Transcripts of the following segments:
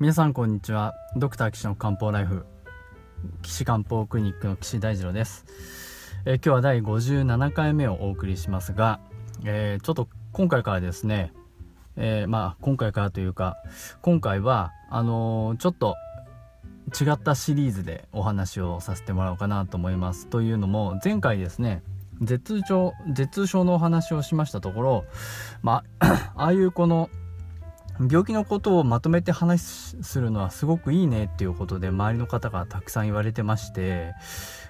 皆さんこんにちは。ドクター岸の漢方ライフ岸漢方クリニックの岸大二郎です、え、今日は第57回目をお送りしますが、えー、ちょっと今回からですね、えー、まあ今回からというか今回はあのちょっと違ったシリーズでお話をさせてもらおうかなと思います。というのも前回ですね頭痛症頭痛症のお話をしましたところまあ ああいうこの病気のことをまとめて話するのはすごくいいねっていうことで周りの方がたくさん言われてまして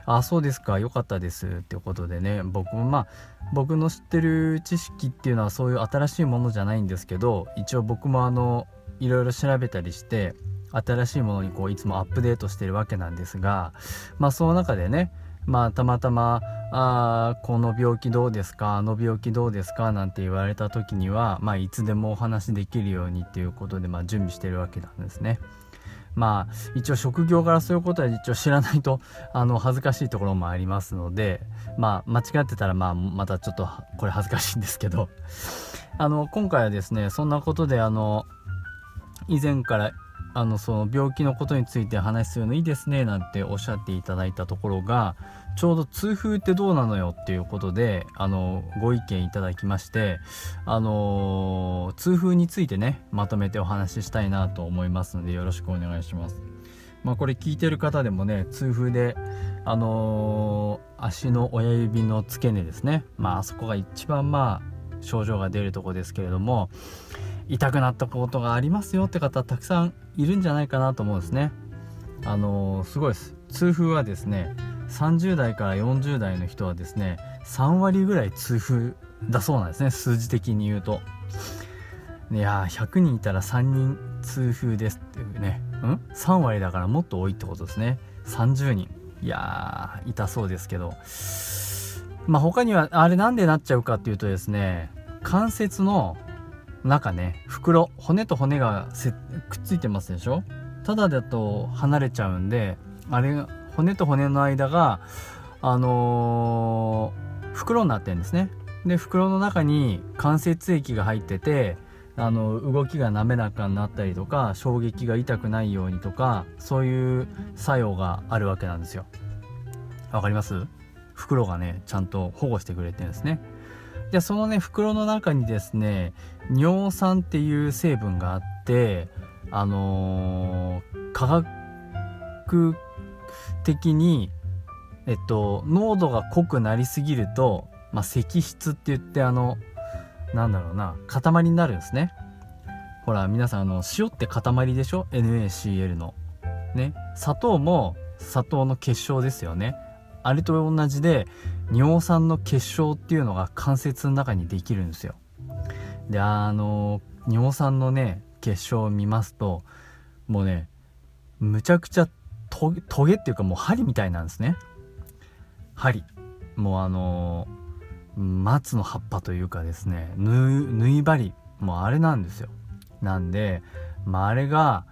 ああそうですか良かったですっていうことでね僕もまあ僕の知ってる知識っていうのはそういう新しいものじゃないんですけど一応僕もあのいろいろ調べたりして新しいものにこういつもアップデートしてるわけなんですがまあその中でねまあたまたまあこの病気どうですかあの病気どうですかなんて言われた時には、まあ、いつでもお話できるようにっていうことで、まあ、準備してるわけなんですね。まあ一応職業柄そういうことは一応知らないと あの恥ずかしいところもありますのでまあ間違ってたらまあまたちょっとこれ恥ずかしいんですけどあの今回はですねそんなことであの以前からあのその病気のことについて話するのいいですねなんておっしゃっていただいたところがちょうど痛風ってどうなのよっていうことであのご意見いただきましてあの痛風についてねまとめてお話ししたいなと思いますのでよろしくお願いします。まあ、これ聞いてる方でもね痛風であのー、足の親指の付け根ですねまああそこが一番まあ症状が出るとこですけれども痛くなったことがありますよって方たくさんいるんじゃないかなと思うんですね。あのー、すごいです。痛風はですね30代から40代の人はですね3割ぐらい痛風だそうなんですね。数字的に言うと。いやー100人いたら3人痛風ですっていうね。ん？3割だからもっと多いってことですね。30人いやー痛そうですけど。まあ他にはあれなんでなっちゃうかっていうとですね関節の中ね袋骨と骨がくっついてますでしょ？ただだと離れちゃうんであれ骨と骨の間があのー、袋になってるんですね。で袋の中に関節液が入っててあの動きが滑らかになったりとか衝撃が痛くないようにとかそういう作用があるわけなんですよ。わかります？袋がねちゃんと保護してくれてるんですね。でそのね袋の中にですね尿酸っていう成分があってあのー、化学的にえっと濃度が濃くなりすぎると、まあ、石質って言ってあのなんだろうな塊になるんですね。ほら皆さんあの塩って塊でしょ？NaCl の。ね。砂糖も砂糖の結晶ですよね。あれと同じで尿酸の結晶っていうのが関節の中にできるんですよ。であの尿酸のね結晶を見ますともうねむちゃくちゃトゲっていうかもう針みたいなんですね。針。もうあの松の葉っぱというかですね縫い針。もうあれなんですよ。なんで、まあ、あれが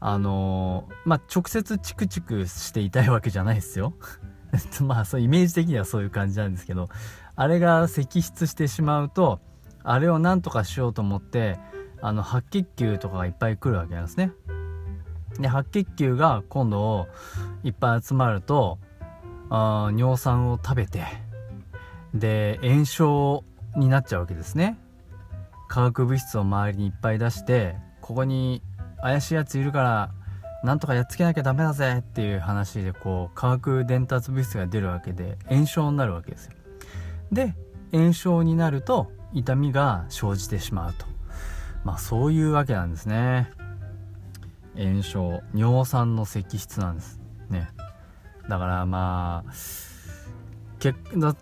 あのまあ直接チクチクしていたいわけじゃないですよ。まあそうイメージ的にはそういう感じなんですけどあれが析出してしまうとあれを何とかしようと思ってあの白血球とかがいっぱい来るわけなんですね。で白血球が今度いっぱい集まるとあ尿酸を食べてで炎症になっちゃうわけですね。化学物質を周りにいっぱい出してここに怪しいやついるからなんとかやっつけなきゃダメだぜっていう話でこう化学伝達物質が出るわけで炎症になるわけですよ。で炎症になると痛みが生じてしまうと。まあそういうわけなんですね。炎症。尿酸の積質なんですね。だからまあけだ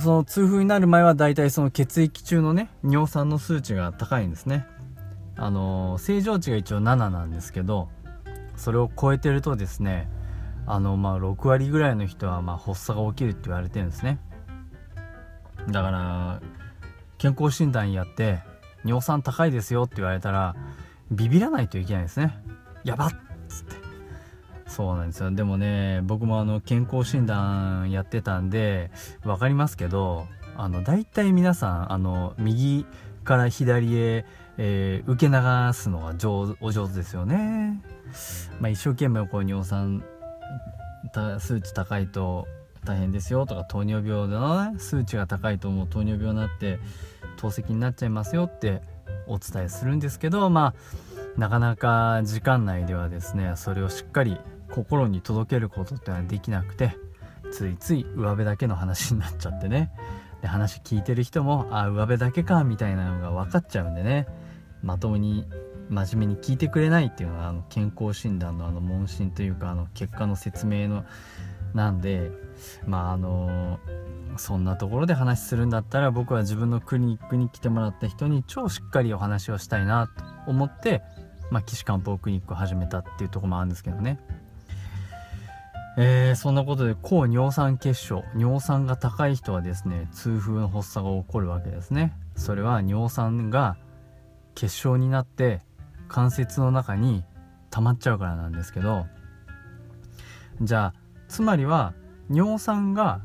その痛風になる前はだいたいその血液中のね尿酸の数値が高いんですね。あの正常値が一応7なんですけどそれを超えてるとですねあのまあ6割ぐらいの人はまあ発作が起きるって言われてるんですね。だから健康診断やって尿酸高いですよって言われたらビビらないといけないですね。やばっつって。そうなんですよ。でもね僕もあの健康診断やってたんで分かりますけどあの大体皆さんあの右から左へ、えー、受け流すのが上お上手ですよね、まあ、一生懸命こう尿酸数値高いと大変ですよとか糖尿病の、ね、数値が高いともう糖尿病になって透析になっちゃいますよってお伝えするんですけどまあなかなか時間内ではですねそれをしっかり心に届けることってのはできなくてついつい上辺だけの話になっちゃってね。で話聞いてる人もああ上辺だけかみたいなのが分かっちゃうんでね。まともに真面目に聞いてくれないっていうのはあの健康診断のあの問診というかあの結果の説明のなんでまああのそんなところで話するんだったら僕は自分のクリニックに来てもらった人に超しっかりお話をしたいなと思って、まあ、岸漢方クリニックを始めたっていうとこもあるんですけどね。えー、そんなことで抗尿酸血症尿酸が高い人はですね痛風の発作が起こるわけですねそれは尿酸が結晶になって関節の中に溜まっちゃうからなんですけどじゃあつまりは尿酸が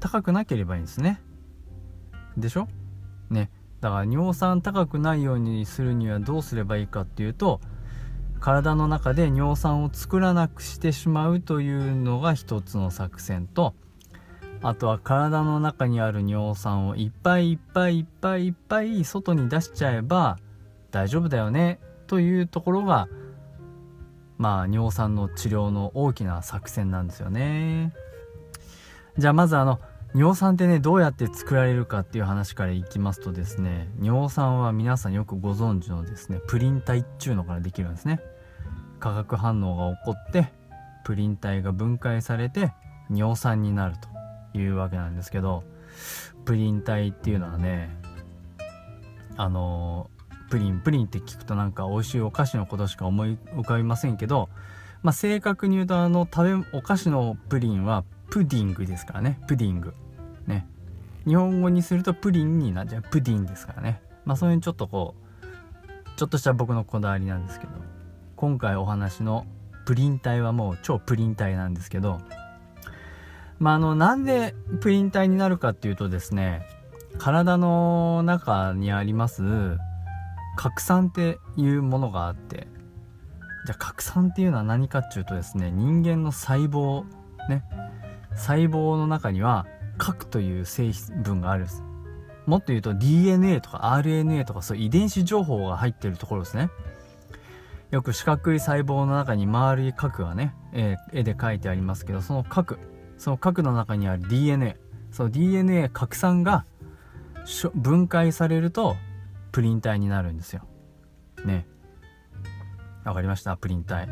高くなければいいんですね。でしょ？ね。だから尿酸高くないようにするにはどうすればいいかっていうと体の中で尿酸を作らなくしてしまうというのが一つの作戦とあとは体の中にある尿酸をいっぱいいっぱいいっぱいいっぱい外に出しちゃえば大丈夫だよねというところがまあ尿酸の治療の大きな作戦なんですよね。じゃあまずあの尿酸ってねどうやって作られるかっていう話からいきますとですね尿酸は皆さんよくご存知のですねプリン体っちゅうのからできるんですね。化学反応が起こってプリン体が分解されて尿酸になるというわけなんですけどプリン体っていうのはねあのプリンプリンって聞くとなんか美味しいお菓子のことしか思い浮かびませんけどまあ正確に言うとあの食べお菓子のプリンはプディングですからね。プディング。ね。日本語にするとプリンになっちゃう。プディンですからね。まあそういうちょっとこうちょっとした僕のこだわりなんですけど今回お話のプリン体はもう超プリン体なんですけどまああのなんでプリン体になるかっていうとですね体の中にあります核酸っていうものがあってじゃあ核酸っていうのは何かっていうとですね人間の細胞ね。細胞の中には核という成分があるんです。もっと言うと DNA とか RNA とかそういう遺伝子情報が入ってるところですね。よく四角い細胞の中に丸い核がね、えー、絵で描いてありますけどその核その核の中にある DNA その DNA 核酸が分解されるとプリン体になるんですよねわかりました？プリン体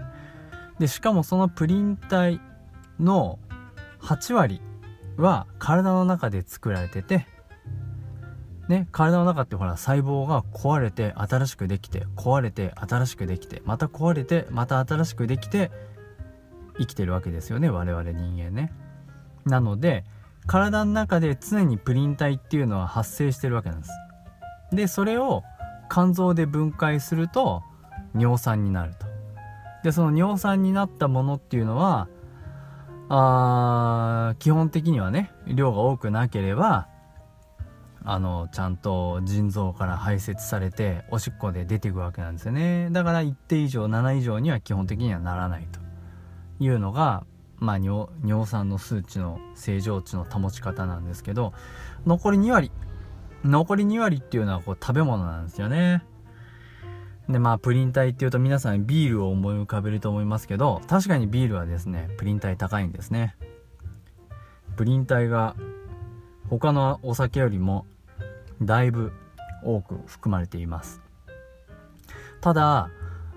でしかもそのプリン体の8割は体の中で作られててね、体の中ってほら細胞が壊れて新しくできて壊れて新しくできてまた壊れてまた新しくできて生きてるわけですよね我々人間ね。なので体の中で常にプリン体っていうのは発生してるわけなんです。でそれを肝臓で分解すると尿酸になると。でその尿酸になったものっていうのはあ基本的にはね量が多くなければあのちゃんと腎臓から排泄されておしっこで出ていくわけなんですよねだから一定以上7以上には基本的にはならないというのがまあ尿尿酸の数値の正常値の保ち方なんですけど残り2割残り2割っていうのはこう食べ物なんですよね。でまあプリン体っていうと皆さんビールを思い浮かべると思いますけど確かにビールはですねプリン体高いんですね。プリン体が他のお酒よりもだいぶ多く含まれています。ただ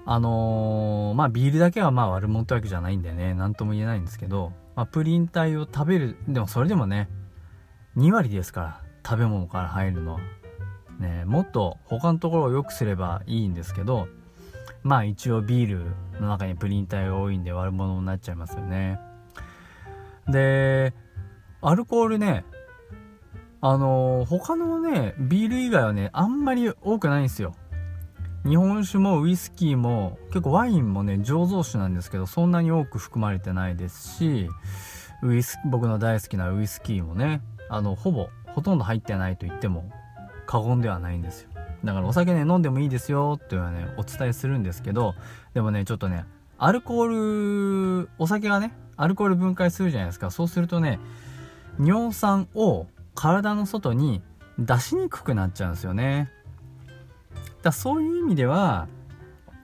あのー、まあビールだけはまあ悪者ってわけじゃないんでね何とも言えないんですけど、まあ、プリン体を食べるでもそれでもね2割ですから食べ物から入るのは。ねもっと他のところを良くすればいいんですけどまあ一応ビールの中にプリン体が多いんで悪者になっちゃいますよね。でアルコールねあのー、他のねビール以外はねあんまり多くないんですよ。日本酒もウイスキーも結構ワインもね醸造酒なんですけどそんなに多く含まれてないですしウイス僕の大好きなウイスキーもねあのほぼほとんど入ってないと言っても過言ではないんですよ。だからお酒ね飲んでもいいですよっていうのはねお伝えするんですけどでもねちょっとねアルコールお酒がねアルコール分解するじゃないですか。そうするとね尿酸を体の外に出しにくくなっちゃうんですよね。だそういう意味では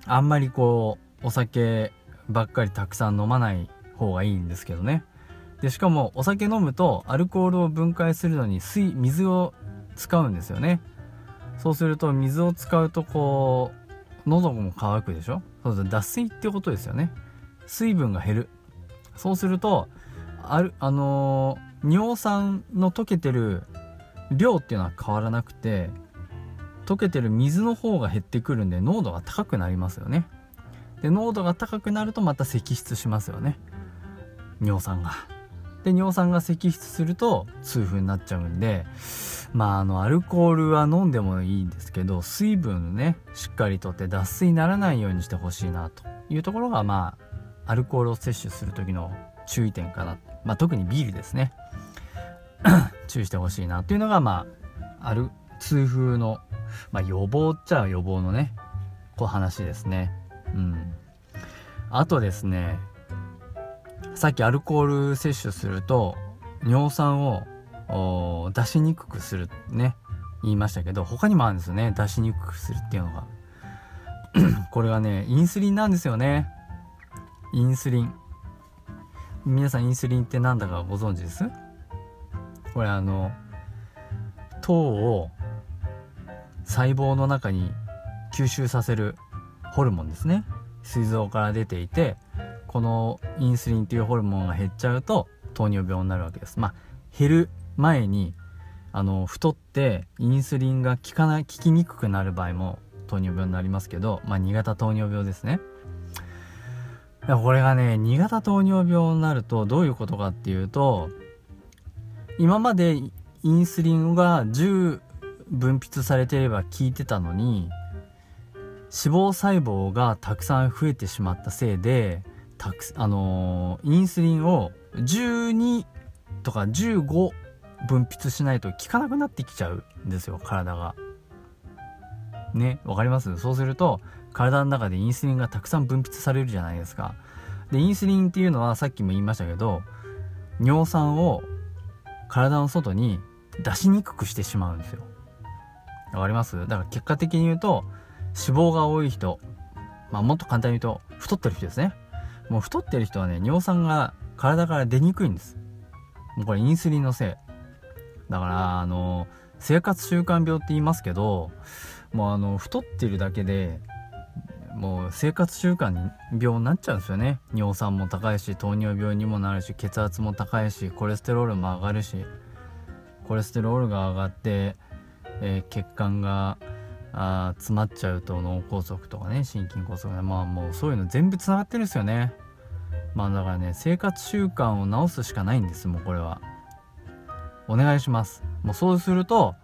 あんまりこうお酒ばっかりたくさん飲まない方がいいんですけどね。でしかもお酒飲むとアルコールを分解するのに水水を使うんですよね。そうすると水を使うとこう喉も乾くでしょ？そうすると脱水ってことですよね。水分が減る。そうするとあるあのー、尿酸の溶けてる量っていうのは変わらなくて溶けてる水の方が減ってくるんで濃度が高くなりますよね。で濃度が高くなるとまた析出しますよね。尿酸が。で尿酸が析出すると痛風になっちゃうんでまああのアルコールは飲んでもいいんですけど水分ねしっかりとって脱水にならないようにしてほしいなというところがまあアルコールを摂取する時の注意点かな、まあ、特にビールですね。注意してほしいなというのがまあある痛風の、まあ、予防っちゃ予防のねこう話ですね。うん。あとですねさっきアルコール摂取すると尿酸を出しにくくするね。言いましたけど他にもあるんですよね。出しにくくするっていうのが。これがねインスリンなんですよね。インスリン。皆さんインスリンって何だかご存知です？これあの糖を細胞の中に吸収させるホルモンですね。膵臓から出ていてこのインスリンっていうホルモンが減っちゃうと糖尿病になるわけです。まあ減る前にあの太ってインスリンが効かない効きにくくなる場合も糖尿病になりますけどまあ2型糖尿病ですね。これがね2型糖尿病になるとどういうことかっていうと今までインスリンが10分泌されていれば効いてたのに脂肪細胞がたくさん増えてしまったせいでたくあのー、インスリンを12とか15分泌しないと効かなくなってきちゃうんですよ体が。ねわかります？そうすると体の中でインスリンがたくさん分泌されるじゃないですか。でインスリンっていうのはさっきも言いましたけど尿酸を体の外に出しにくくしてしまうんですよ。わかります？だから結果的に言うと脂肪が多い人まあもっと簡単に言うと太ってる人ですねもう太ってる人はね、尿酸が体から出にくいんです。もうこれインスリンのせい。だから、あの、生活習慣病って言いますけど、もうあの、太ってるだけで、もう生活習慣病になっちゃうんですよね。尿酸も高いし、糖尿病にもなるし、血圧も高いし、コレステロールも上がるし、コレステロールが上がって、えー、血管があ詰まっちゃうと脳梗塞とかね心筋梗塞ね。まあもうそういうの全部つながってるんですよね。まあだからね生活習慣を直すしかないんですもうこれは。お願いします。もうそうすると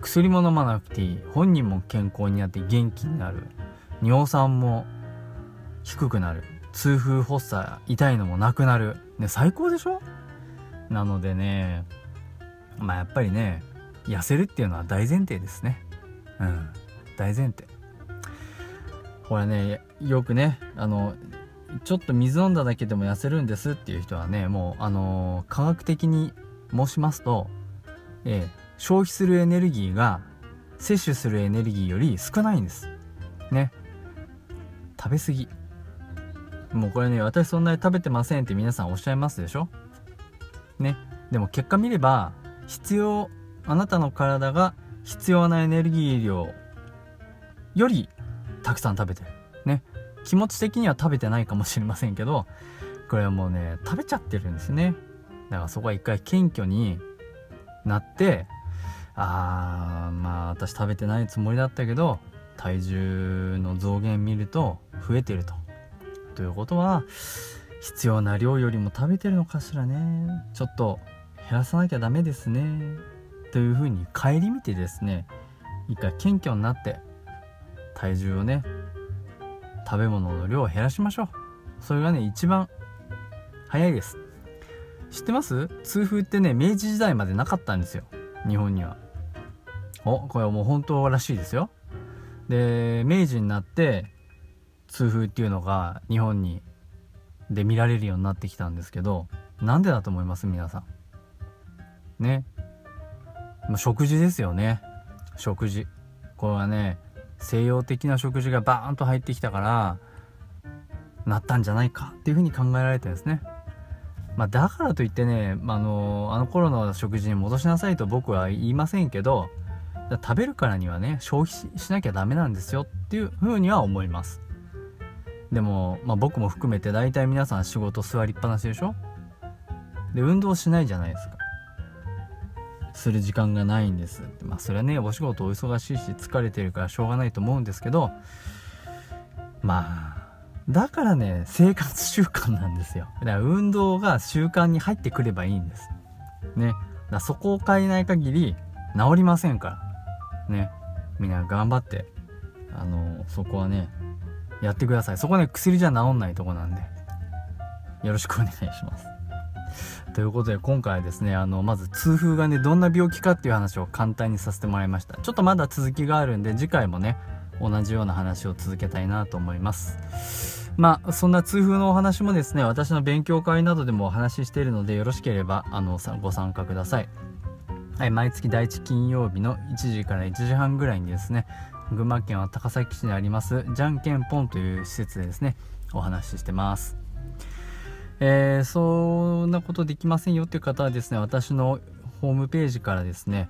薬も飲まなくていい。本人も健康になって元気になる。尿酸も低くなる。痛風発作痛いのもなくなる。ね最高でしょ？なのでねまあやっぱりね痩せるっていうのは大前提ですね。うん。大前提。これねよくねあのちょっと水飲んだだけでも痩せるんですっていう人はねもうあの科学的に申しますと、えー、消費するエネルギーが摂取するエネルギーより少ないんです。ね。食べ過ぎ。もうこれね私そんなに食べてませんって皆さんおっしゃいますでしょ？ね。でも結果見れば必要あなたの体が必要なエネルギー量よりたくさん食べてる。ね。気持ち的には食べてないかもしれませんけどこれはもうね食べちゃってるんですね。だからそこは一回謙虚になってあーまあ私食べてないつもりだったけど体重の増減見ると増えてると。ということは必要な量よりも食べてるのかしらね。ちょっと減らさなきゃダメですね。というふうに顧みてですね一回謙虚になって体重をね食べ物の量を減らしましょう。それがね一番早いです。知ってます？痛風ってね明治時代までなかったんですよ。日本には。おこれはもう本当らしいですよ。で明治になって痛風っていうのが日本にで見られるようになってきたんですけどなんでだと思います？皆さん。ね。ま食事ですよね。食事。これはね西洋的な食事がバーンと入ってきたからなったんじゃないかっていうふうに考えられてるんですね。まあ、だからといってね、まあ、あのあの頃の食事に戻しなさいと僕は言いませんけど食べるからにはね消費しなきゃダメなんですよっていうふうには思います。でも、まあ、僕も含めて大体皆さん仕事座りっぱなしでしょ？で運動しないじゃないですか。する時間がないんですまあそれはねお仕事お忙しいし疲れてるからしょうがないと思うんですけどまあだからね生活習慣なんですよ。だから運動が習慣に入ってくればいいんです。ね。だそこを変えない限り治りませんから。ね。みんな頑張ってあのそこはねやってください。そこね薬じゃ治んないとこなんで。よろしくお願いします。ということで今回はですねあのまず痛風がねどんな病気かっていう話を簡単にさせてもらいました。ちょっとまだ続きがあるんで次回もね同じような話を続けたいなと思います。まあそんな痛風のお話もですね私の勉強会などでもお話ししているのでよろしければあのご参加ください。はい、毎月第1金曜日の1時から1時半ぐらいにですね群馬県は高崎市にありますじゃんけんぽんという施設でですねお話ししてます。えー、そんなことできませんよっていう方はですね私のホームページからですね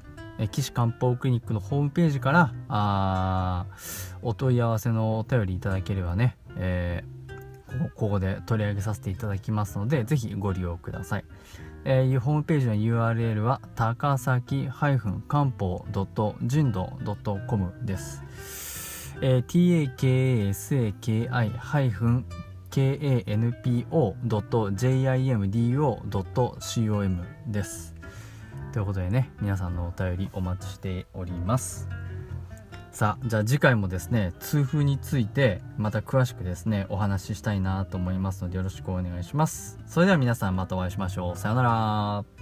岸漢方クリニックのホームページからあお問い合わせのお便りいただければね、えー、ここで取り上げさせていただきますのでぜひご利用ください、えー、ホームページの URL は高崎漢方人道 .com です、えー、takasaki- kanpo.jimdo.com です。ということでね、皆さんのお便りお待ちしております。さあ、じゃあ次回もですね、痛風についてまた詳しくですね、お話ししたいなと思いますのでよろしくお願いします。それでは皆さんまたお会いしましょう。さようなら。